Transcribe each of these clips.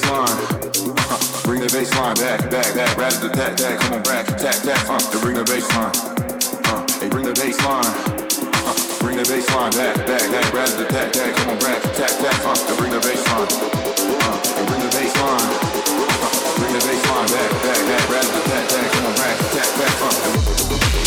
bass Bring the bassline back, back, back, rather the that, that, come on back, tap, tap, huh, to bring the bass Uh, Hey, bring the bass line. Uh, bring the bassline back, back, back, rather the that, that, come on back, tap, tap, huh, to bring the bass Uh, Hey, bring the bass line. Uh, bring the bassline back, back, back, rather the that, that, come on back, tap, tap, huh.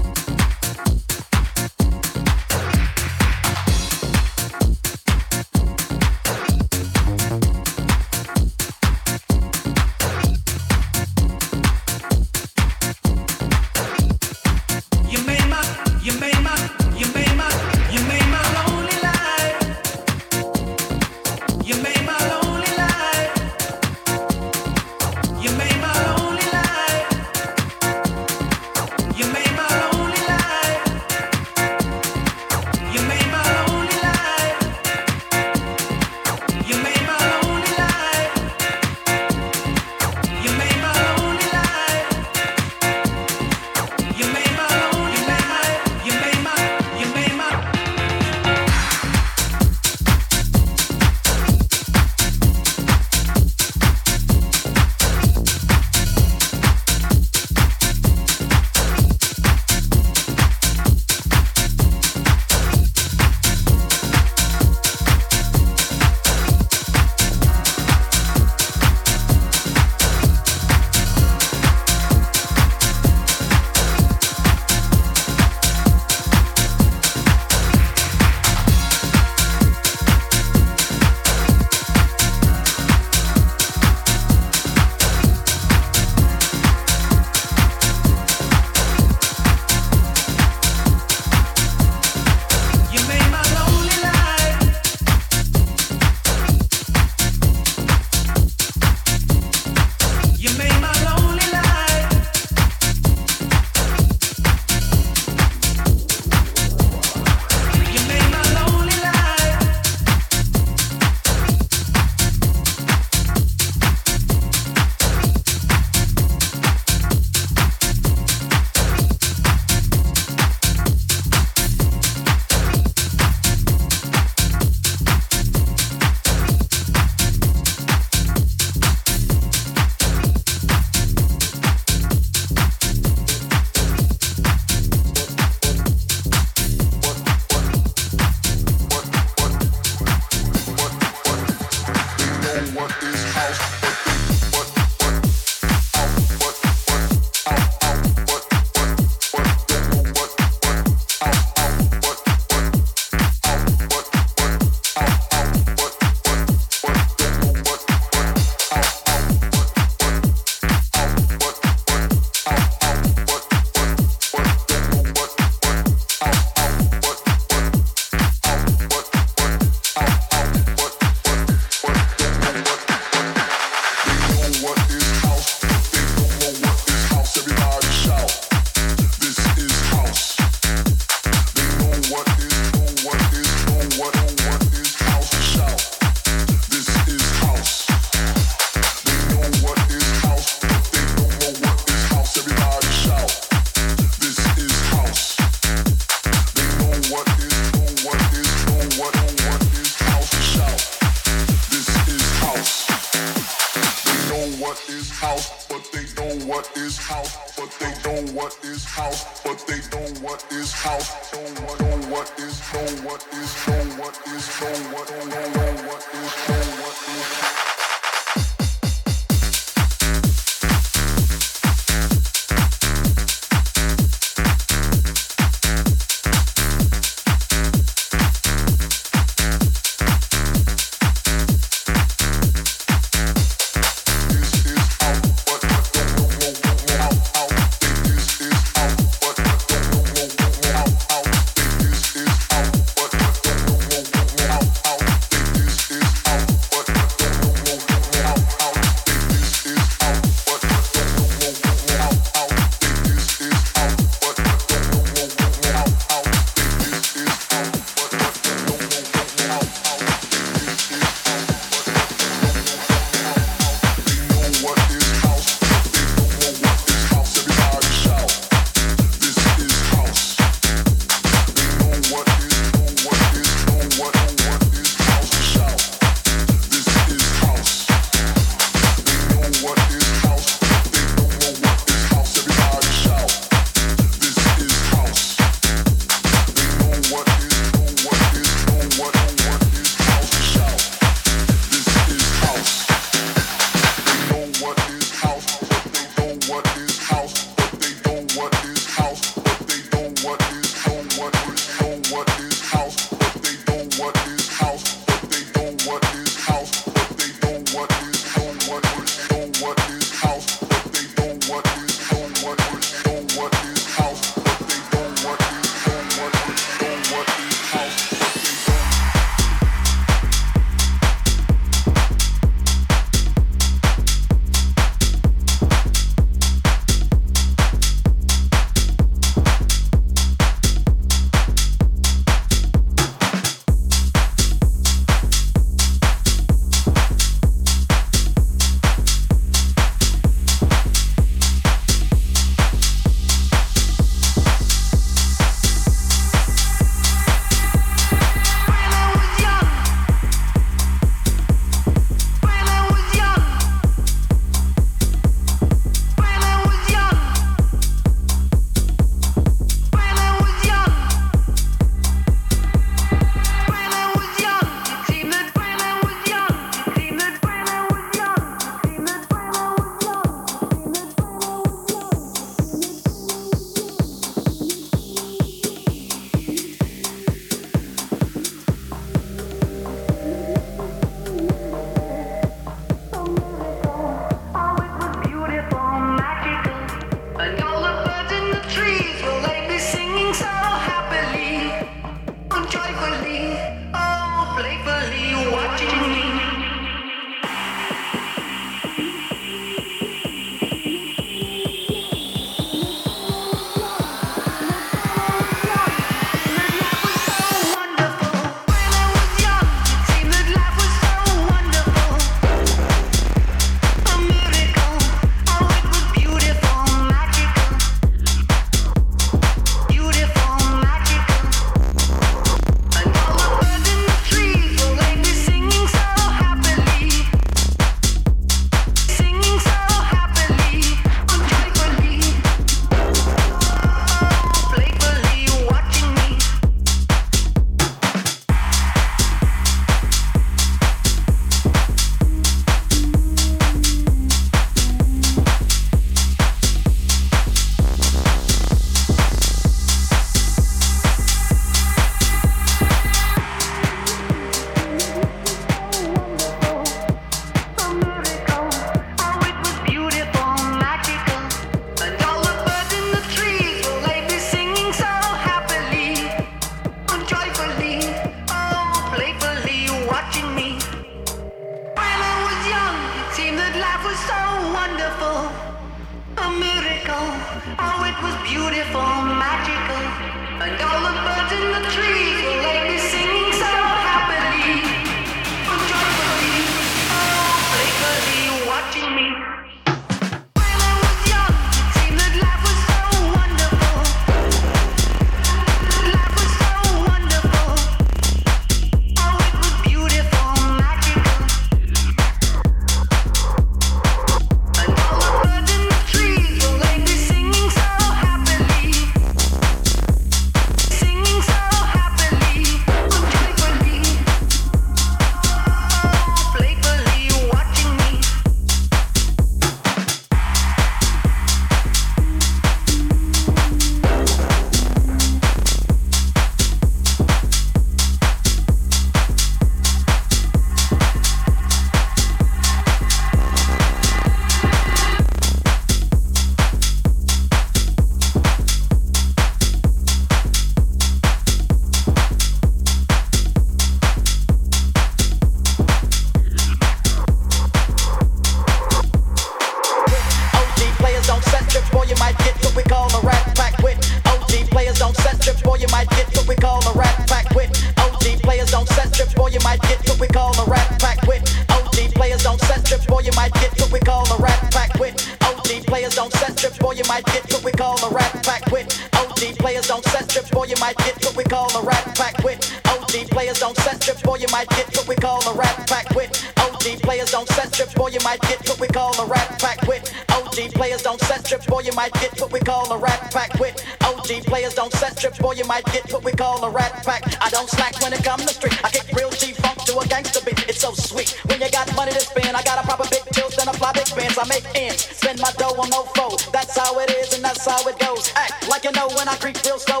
might get what we call a rat pack. With OG players don't set trip, boy, you might get what we call a rat pack. I don't slack when it comes to street. I kick real G funk to a gangster beat. It's so sweet. When you got money to spend, I got a proper big chills and a fly big fans I make ends, spend my dough on no foe. That's how it is and that's how it goes. Act like you know when I creep real slow.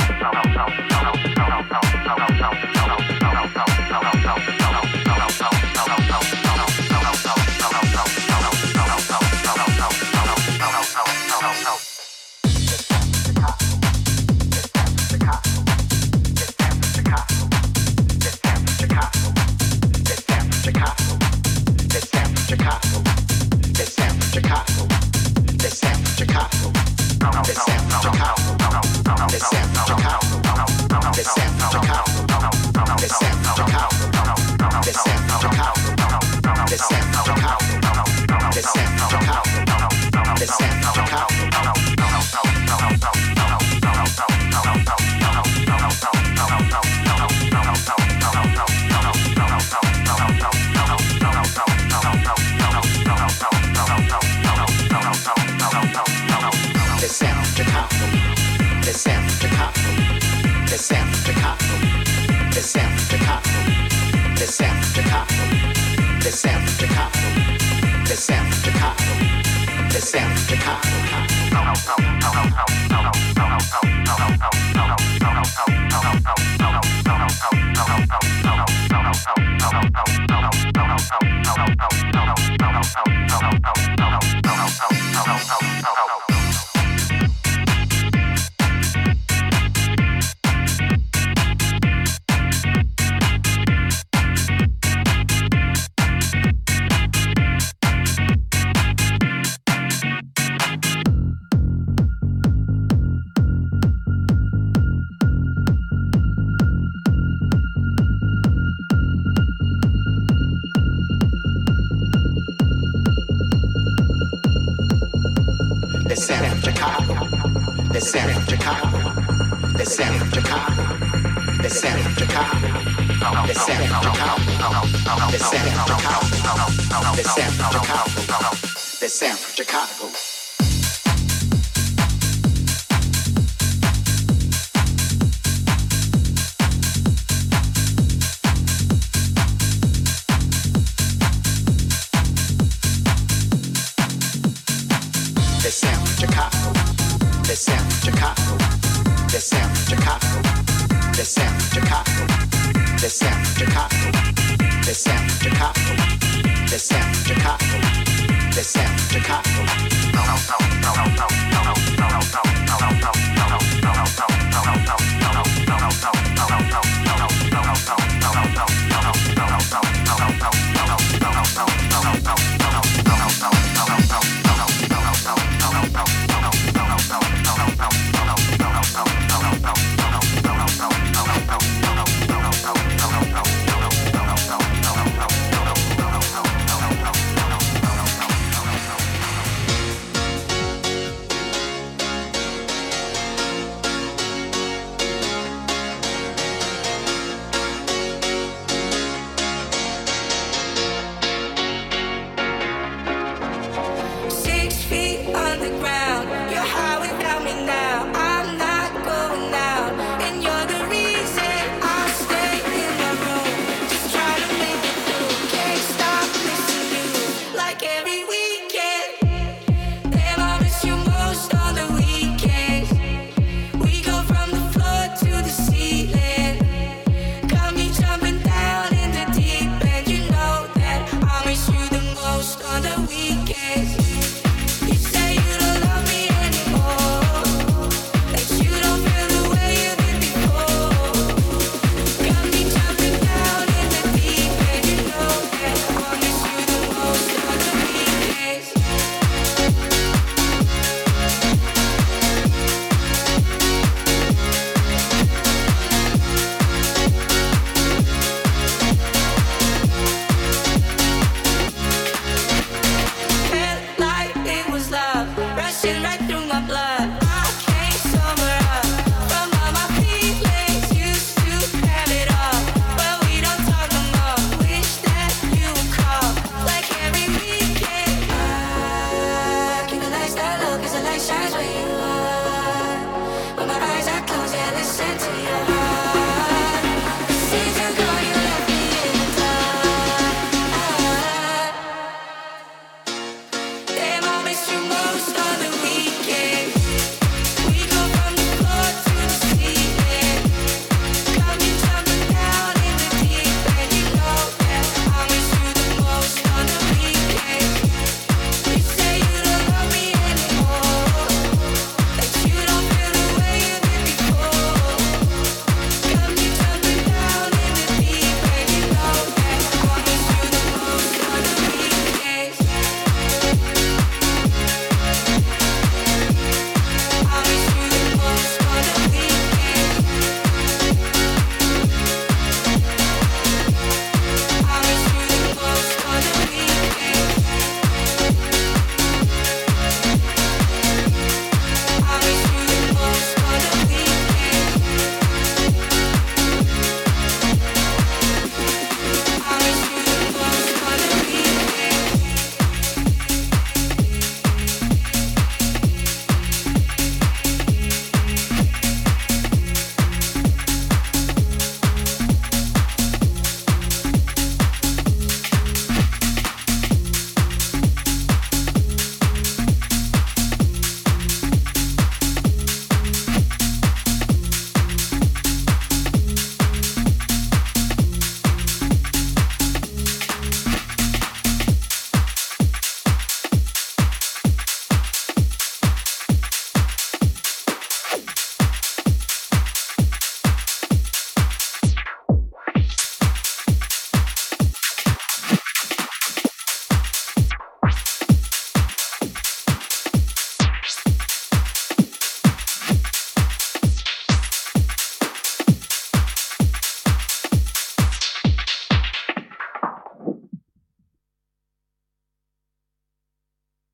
the ground.